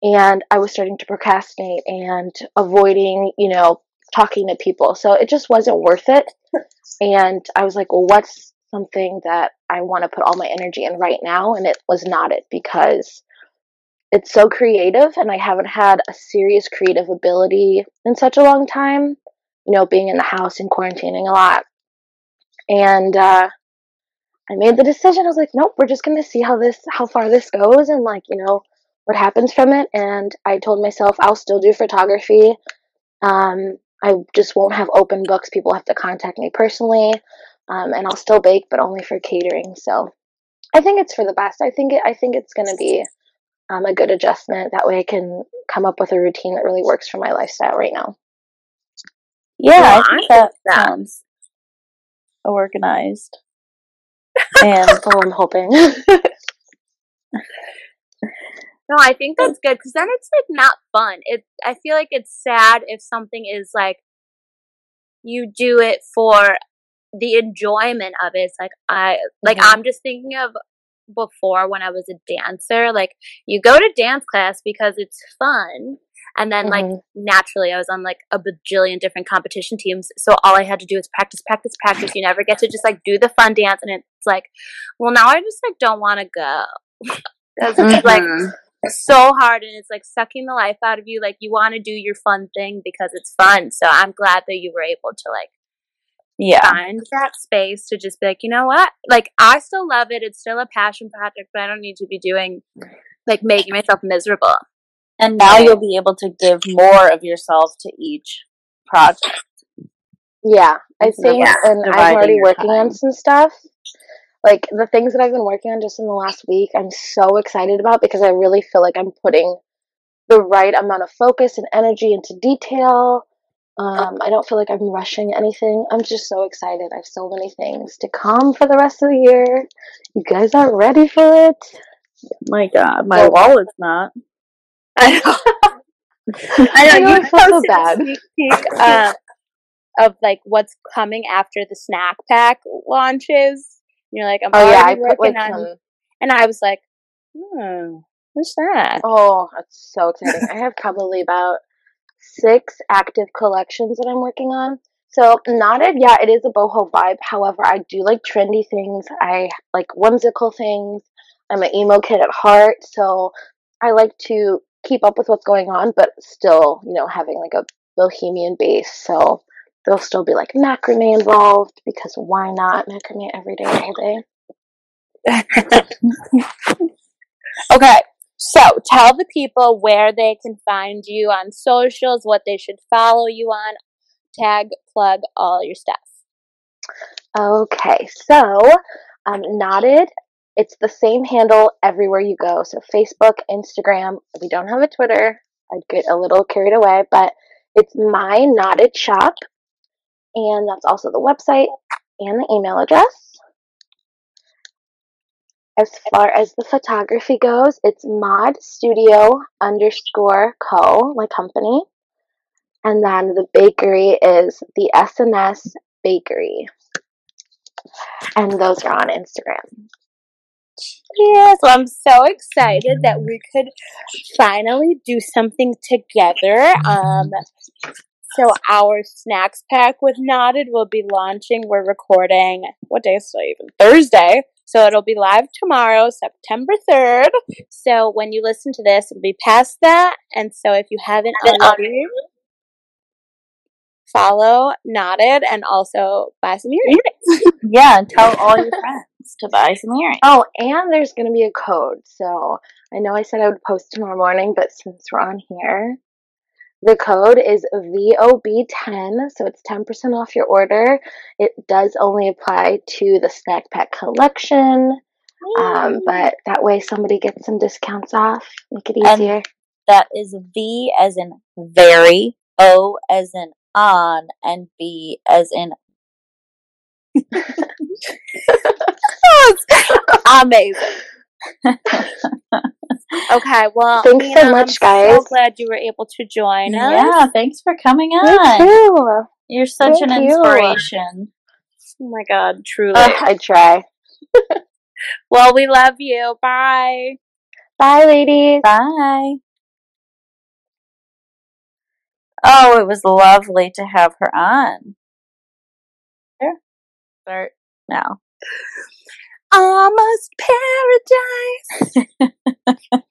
And I was starting to procrastinate and avoiding, you know, talking to people. So it just wasn't worth it. And I was like, well, what's something that I want to put all my energy in right now? And it was not it because it's so creative and I haven't had a serious creative ability in such a long time, you know, being in the house and quarantining a lot. And uh, I made the decision. I was like, nope, we're just to see how this, how far this goes and like, you know, what happens from it. And I told myself I'll still do photography. Um, I just won't have open books. People have to contact me personally, um, and I'll still bake, but only for catering. So I think it's for the best. I think it, I think it's going to be um, a good adjustment. That way, I can come up with a routine that really works for my lifestyle right now. Yeah, Yeah, I think I that like that. sounds organized. and Oh, I'm hoping. No, I think that's good because then it's like not fun. It I feel like it's sad if something is like you do it for the enjoyment of it. It's like I like. I'm just thinking of before when I was a dancer. Like you go to dance class because it's fun. And then like Mhm. naturally I was on like a bajillion different competition teams. So all I had to do is practice, practice, practice. You never get to just like do the fun dance and it's like, well now I just like don't want to go. Because it's like so hard and it's like sucking the life out of you. Like you want to do your fun thing because it's fun. So I'm glad that you were able to like yeah. find that space to just be like, you know what? Like I still love it. It's still a passion project, but I don't need to be doing like making myself miserable. And now you'll be able to give more of yourself to each project. Yeah, I think, like, and I'm already working on some stuff. Like the things that I've been working on just in the last week, I'm so excited about because I really feel like I'm putting the right amount of focus and energy into detail. Um, I don't feel like I'm rushing anything. I'm just so excited. I have so many things to come for the rest of the year. You guys aren't ready for it. My God, my So- wallet's not. I know. I I know. know, You feel so bad. peek uh, of like what's coming after the snack pack launches. You're like, I'm Oh yeah, I put like on, some. and I was like, hmm, what's that? Oh, that's so exciting! I have probably about six active collections that I'm working on. So knotted, yeah, it is a boho vibe. However, I do like trendy things. I like whimsical things. I'm an emo kid at heart, so I like to keep up with what's going on, but still, you know, having like a bohemian base. So there'll still be like macrame involved because why not macrame every day, all day. Okay, so tell the people where they can find you on socials, what they should follow you on, tag, plug, all your stuff. Okay, so um, Knotted It's the same handle everywhere you go. So Facebook, Instagram. We don't have a Twitter. I'd get a little carried away, but it's my knotted shop. And that's also the website and the email address. As far as the photography goes, it's mod studio underscore co, my company. And then the bakery is the SNS Bakery. And those are on Instagram. Yeah, so I'm so excited that we could finally do something together. Um, so our snacks pack with Knotted will be launching. We're recording. What day is it even? Thursday. So it'll be live tomorrow, September 3rd. So when you listen to this, it'll be past that. And so if you haven't already, follow Knotted and also buy some earrings. Yeah, and tell all your friends to buy some earrings. Oh, and there's going to be a code. So I know I said I would post tomorrow morning, but since we're on here, the code is VOB10. So it's 10% off your order. It does only apply to the snack pack collection. Um, but that way somebody gets some discounts off. Make it And- easier. That is V as in very, O as in on, and B as in Amazing. Okay, well, Thanks so much, I'm So guys. glad you were able to join us. Yeah, thanks for coming Me on. too. You're such Thank an you. inspiration. Oh my God, truly. Ugh, I try. well, we love you. Bye. Bye, ladies. Bye. Oh, it was lovely to have her on. There. Start now. Almost paradise.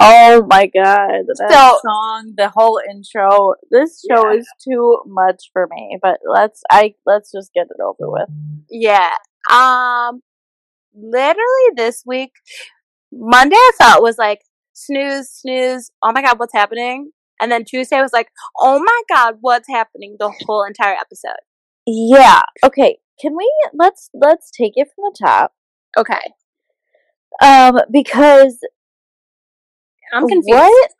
oh my god, that So- song, the whole intro. This show is too much for me, but let's I let's just get it over with. Yeah. Um, literally this week, Monday I felt was like snooze, snooze. Oh my God, what's happening? And then Tuesday was like, oh my God, what's happening? The whole entire episode. Yeah. Okay. Can we let's let's take it from the top. Okay. Um because I'm confused. What?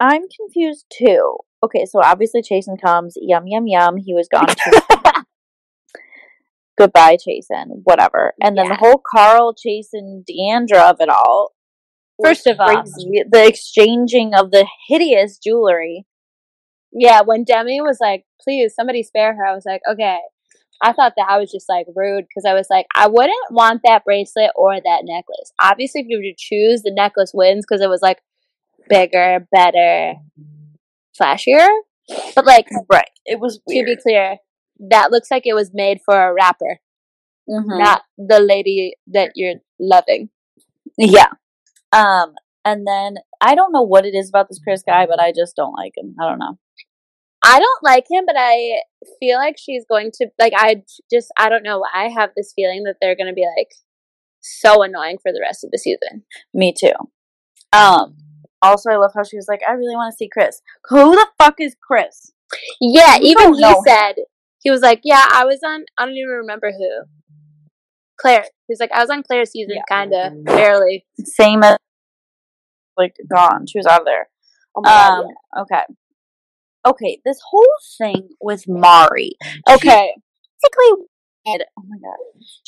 I'm confused too. Okay, so obviously Chasen comes, yum yum yum. He was gone. To- Goodbye, Chasen. Whatever. And then the whole Karl Chasen Deandra of it all. First of all, the exchanging of the hideous jewelry. Yeah, when Demi was like, please, somebody spare her, I was like, okay. I thought that I was just like rude because I was like, I wouldn't want that bracelet or that necklace. Obviously, if you were to choose, the necklace wins because it was like bigger, better, flashier. But like, Right. It was to be clear, that looks like it was made for a rapper, Mhm. not the lady that you're loving. Yeah. Um, and then I don't know what it is about this Chris guy, but I just don't like him. I don't know. I don't like him, but I feel like she's going to like. I just I don't know. I have this feeling that they're going to be like so annoying for the rest of the season. Me too. Um. Also, I love how she was like, "I really want to see Chris." Who the fuck is Chris? Yeah, You even he said he was like, "Yeah, I was on. I don't even remember who." Claire. He's like, "I was on Claire's season, Yeah. kind of barely." Same as like gone. She was out of there. Oh my God, Um. Okay. Okay. This whole thing with Mari. Okay. Basically. Oh my god.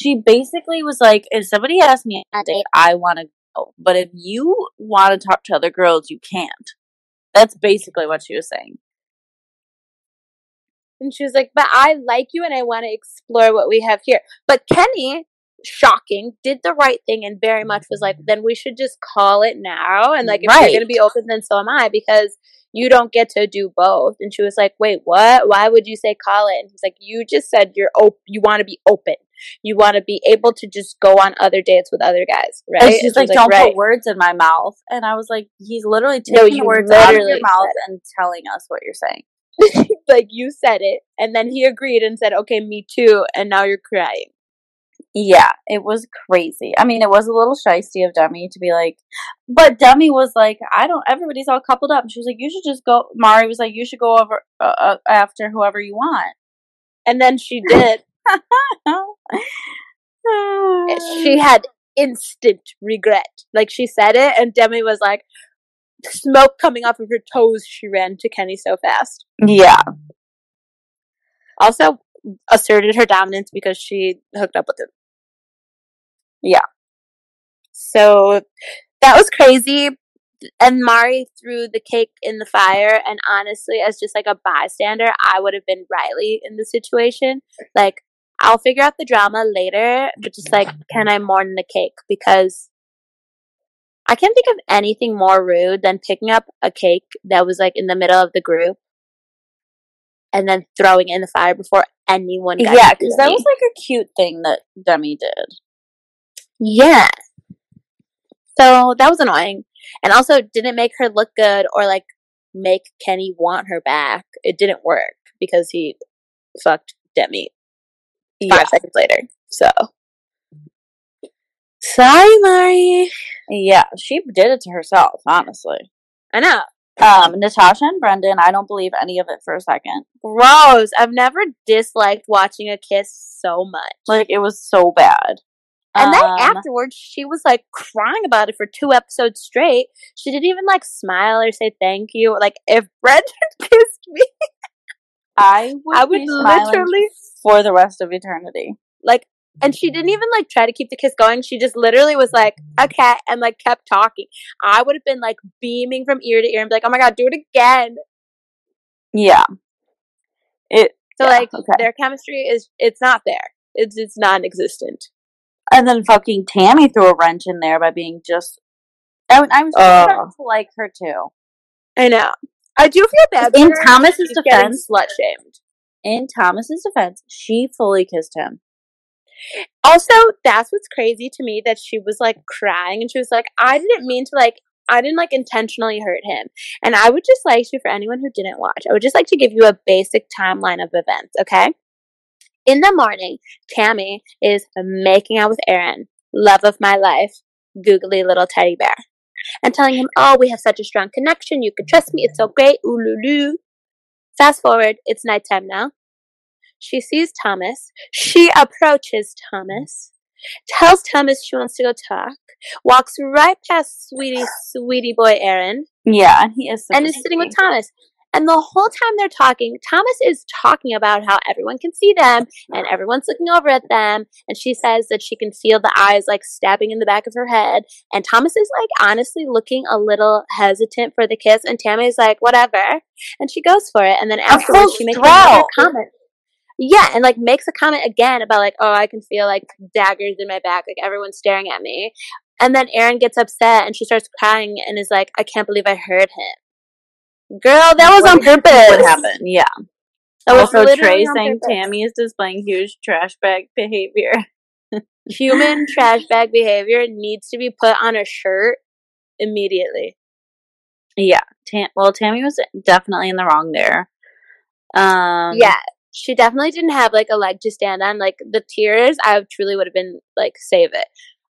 She basically was like, if somebody asks me on a date, I want to go. But if you want to talk to other girls, you can't. That's basically what she was saying. And she was like, "But I like you, and I want to explore what we have here." But Kenny, shocking, did the right thing and very much was like, "Then we should just call it now." And like, if you're going to be open, then so am I because you don't get to do both. And she was like, "Wait, what? Why would you say call it?" And he's like, "You just said you're op- You want to be open. You want to be able to just go on other dates with other guys, right?" And And she's she like, was "Don't "Right." put words in my mouth." And I was like, "He's literally taking No, words out of your mouth and telling us what you're saying." like you said it, and then he agreed and said, "Okay, me too." And now you're crying. Yeah, it was crazy. I mean, it was a little shisty of Demi to be like, but Demi was like, "I don't." Everybody's all coupled up, and she was like, "You should just go." Mari was like, "You should go over uh, uh, after whoever you want." And then she did. she had instant regret. Like she said it, and Demi was like, smoke coming off of her toes. She ran to Kenny so fast. Yeah. Also, asserted her dominance because she hooked up with him. Yeah. So that was crazy. And Mari threw the cake in the fire. And honestly, as just like a bystander, I would have been Riley in the situation. Like, I'll figure out the drama later, but just like, can I mourn the cake? Because I can't think of anything more rude than picking up a cake that was like in the middle of the group and then throwing it in the fire before anyone got Yeah, because that was like a cute thing that Demi did. Yeah. So that was annoying. And also didn't make her look good or like make Kenny want her back. It didn't work because he fucked Demi five Yeah. seconds later. So sorry, Mari. Yeah, she did it to herself, honestly. I know. Um, Natasha and Brendan, I don't believe any of it for a second. Gross. I've never disliked watching a kiss so much. Like, it was so bad. And then Um, afterwards, she was like crying about it for two episodes straight. She didn't even like smile or say thank you. Like, if Brendan kissed me, I would, I would literally for the rest of eternity. like and she didn't even like try to keep the kiss going she just literally was like okay and like kept talking i would have been like beaming from ear to ear and be like oh my god do it again Yeah. It so Yeah, like okay. their chemistry is it's not there it's it's non-existent and then fucking Tammy threw a wrench in there by being just. I, I was starting oh. to like her too. i know i do feel bad In. Thomas's defense- slut shamed In Thomas's defense, she fully kissed him. also that's what's crazy to me that she was like crying and she was like i didn't mean to like I didn't like intentionally hurt him. And I would just like to, for anyone who didn't watch, I would just like to give you a basic timeline of events, okay? In the morning, Tammy is making out with Aaron, love of my life, googly little teddy bear, and telling him, Oh, we have such a strong connection. You can trust me. It's so great. Ooh. Fast forward, it's nighttime now. She sees Thomas. She approaches Thomas, tells Thomas she wants to go talk, walks right past sweetie, sweetie boy Aaron, Yeah, and he is. and is sitting with. Thomas. And the whole time they're talking, Thomas is talking about how everyone can see them and everyone's looking over at them. And she says that she can feel the eyes like stabbing in the back of her head. And Thomas is like honestly looking a little hesitant for the kiss. And Tammy's like, whatever. And she goes for it. And then afterwards, she makes another comment. Yeah, and like makes a comment again about like, oh, I can feel like daggers in my back, like everyone's staring at me. And then Aaron gets upset and she starts crying and is like, I can't believe I heard him. Girl, that was on purpose. What happened? Yeah. That was also, Trey saying. Tammy is displaying huge trash bag behavior. Human trash bag behavior needs to be put on a shirt immediately. Yeah. Tam- well, Tammy was definitely in the wrong there. Um, yeah, she definitely didn't have like a leg to stand on. Like the tears, I truly would have been like, save it.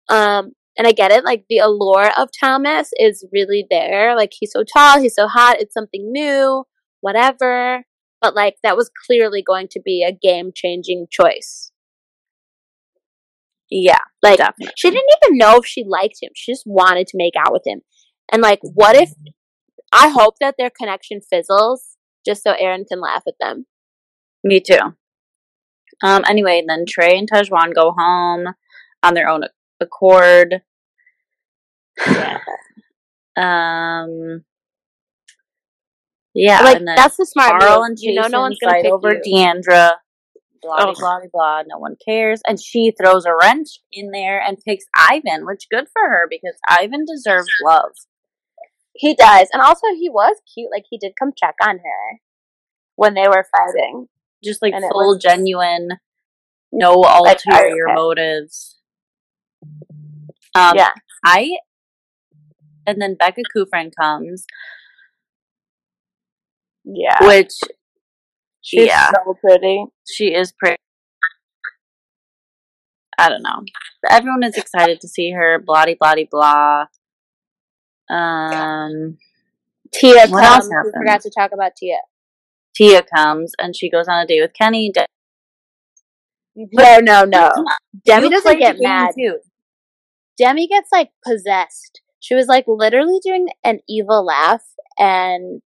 Um, and I get it. Like the allure of Thomas is really there. Like he's so tall, he's so hot. It's something new, whatever. But like that was clearly going to be a game changing choice. Yeah. Like Definitely. she didn't even know if she liked him. She just wanted to make out with him. And like, what if? I hope that their connection fizzles just so Aaron can laugh at them. Me too. Um. Anyway, then Trey and Tahzjuan go home on their own accord. Yeah. Um. Yeah, like that's the smart Karl move. and you know, no one's gonna fight pick over you. Deandra. Blah blah blah. No one cares, and she throws a wrench in there and picks Ivan, which good for her because Ivan deserves love. He does, and also he was cute. Like he did come check on her when they were fighting. Just like And full was- genuine, no Like, ulterior okay. motives. Um, yeah, I and then Becca Kufrin comes, yeah. which She's yeah, so pretty. she is pretty. I don't know. Everyone is excited to see her. Blah blah blah. Um, Tia What comes. We forgot to talk about Tia. Tia comes and she goes on a date with Kenny. De- No, no, no. Demi You doesn't get mad. too. Demi gets like possessed. She was like literally doing an evil laugh and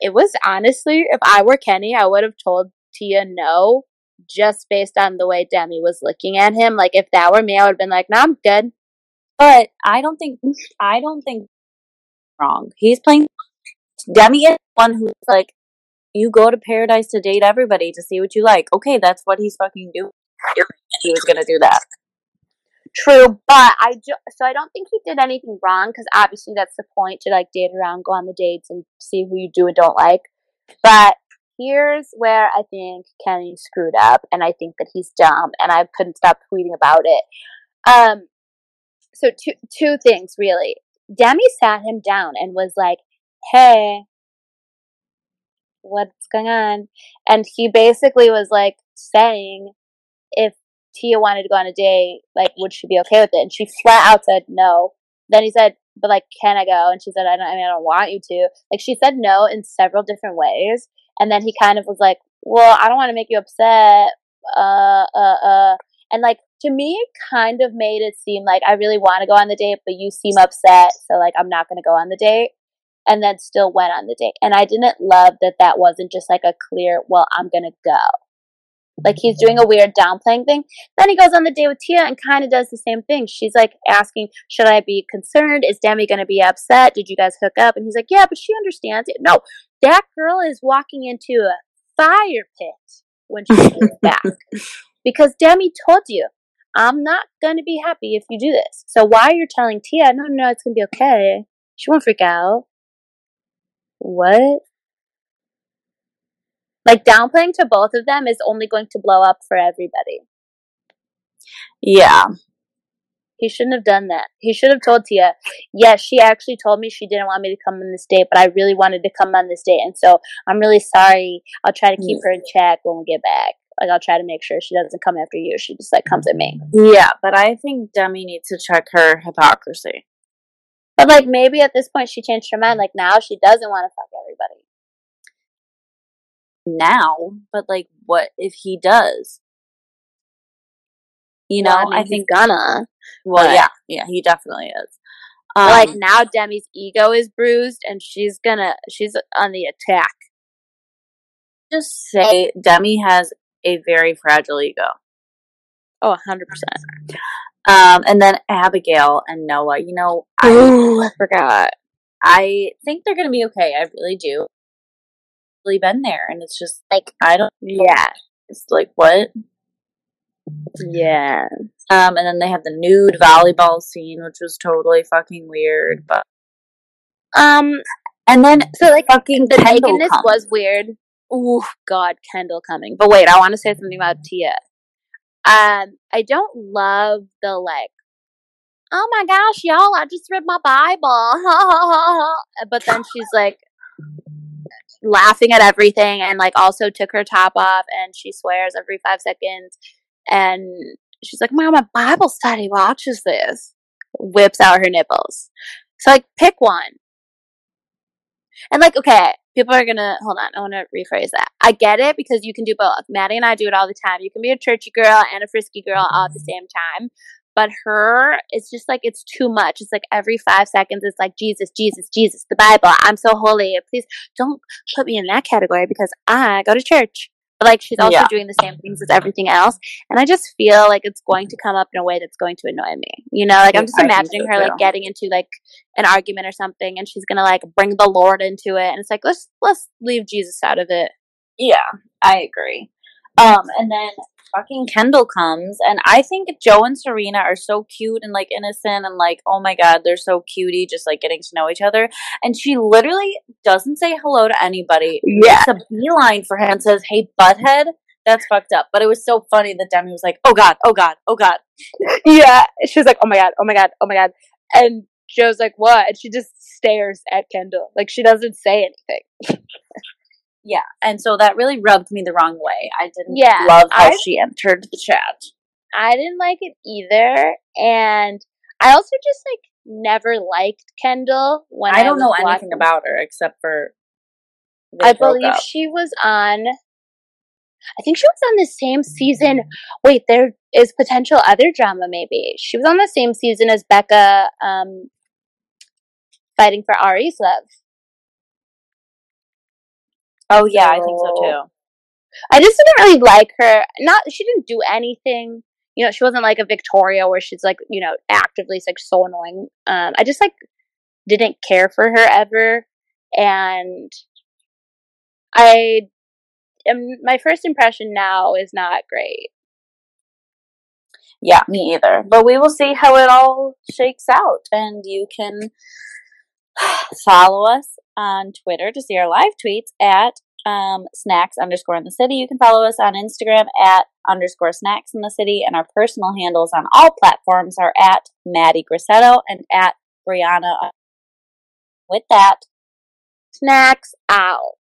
it was honestly, if I were Kenny, I would have told Tia no just based on the way Demi was looking at him. Like if that were me, I would have been like, "No, I'm good." But I don't think I don't think wrong. He's playing Demi is one who's like, you go to paradise to date everybody to see what you like. Okay, that's what he's fucking doing. He was gonna do that. True, but I ju- so I don't think he did anything wrong because obviously that's the point to like date around, go on the dates, and see who you do and don't like. But here's where I think Kenny screwed up, and I think that he's dumb, and I couldn't stop tweeting about it. Um, so two two things really. Demi sat him down and was like, "Hey, what's going on?" And he basically was like saying, Tia wanted to go on a date, like, would she be okay with it? And she flat out said no. Then he said, but like, can I go? And she said, I don't, I mean, I don't want you to. Like, she said no in several different ways. And then he kind of was like, well, I don't want to make you upset. Uh, uh, uh. And like, to me, it kind of made it seem like I really want to go on the date, but you seem upset. So like, I'm not going to go on the date. And then still went on the date. And I didn't love that that wasn't just like a clear, well, I'm going to go. Like he's doing a weird downplaying thing. Then he goes on the date with Tia and kind of does the same thing. She's like asking, "Should I be concerned? Is Demi going to be upset? Did you guys hook up?" And he's like, "Yeah, but she understands it." No, that girl is walking into a fire pit when she comes back because Demi told you, "I'm not going to be happy if you do this." So why are you're telling Tia, "No, no, it's going to be okay. She won't freak out." What? Like downplaying to both of them is only going to blow up for everybody. Yeah. He shouldn't have done that. He should have told Tia, yes, she actually told me she didn't want me to come on this date, but I really wanted to come on this date. And so I'm really sorry. I'll try to keep mm. her in check when we get back. Like, I'll try to make sure she doesn't come after you. She just, like, comes at me. Mm. Yeah, but I think Demi needs to check her hypocrisy. But, like, maybe at this point she changed her mind. Like, now she doesn't want to fuck everybody. Now, but like, what if he does? You know, Well, I, he's think. gonna. Well, but- yeah, yeah, he definitely is. Um, like, now Demi's ego is bruised and she's gonna, she's on the attack. just say Demi has a very fragile ego. Oh, 100%. Um, and then Abigail and Noah. You know, I I forgot. I think they're gonna be okay. I really do. Been there, and it's just like I don't. Yeah. It's like what? Yeah. Um, and then they have the nude volleyball scene, which was totally fucking weird. But Um, and then so like fucking the Kendall nakedness comes. was weird. Ooh, God, Kendall coming. But wait, I want to say something about Tia. Um, I don't love the like, oh my gosh, y'all, I just read my Bible. but then she's like laughing at everything and like also took her top off and she swears every five seconds. And she's like, Mom, my Bible study watches this. Whips out her nipples. So like pick one. And like, okay, people are gonna hold on. I want to rephrase that. I get it because you can do both. Maddie and I do it all the time. You can be a churchy girl and a frisky girl all at the same time. But her, it's just like it's too much. It's like every five seconds, it's like Jesus, Jesus, Jesus, the Bible. I'm so holy. Please don't put me in that category because I go to church. But like she's also Yeah. doing the same things as everything else, and I just feel like it's going to come up in a way that's going to annoy me. You know, like I'm just imagining her like getting into like an argument or something and she's gonna like bring the lord into it and it's like let's let's leave jesus out of it Yeah, I agree. Um, and then fucking Kendall comes, and I think Joe and Serena are so cute and like innocent, and like, oh my god, they're so cutie, just like getting to know each other. And she literally doesn't say hello to anybody. Yeah. it's a beeline for him and says, "Hey, butthead." That's fucked up. But it was so funny that Demi was like, "Oh god, oh god, oh god." yeah she's like oh my god oh my god oh my god and joe's like what and she just stares at kendall like she doesn't say anything Yeah, and so that really rubbed me the wrong way. I didn't Yeah, love how I- she entered the chat. i didn't like it either and i also just like never liked kendall when i, I don't know anything watching- about her except for i believe up. she was on I think she was on the same season. Wait, there is potential other drama. Maybe she was on the same season as Becca, um, fighting for Ari's love. Oh yeah, I think so So- too. I just didn't really like her. Not she didn't do anything. You know, she wasn't like a Victoria where she's like you know actively like so annoying. Um, I just like didn't care for her ever, and I am my first impression now is not great. Yeah, me either. But we will see how it all shakes out. And you can follow us on Twitter to see our live tweets at um, snacks underscore in the city. You can follow us on Instagram at underscore snacks in the city. And our personal handles on all platforms are at Maddie Grissetto and at Brianna. With that, Snacks out.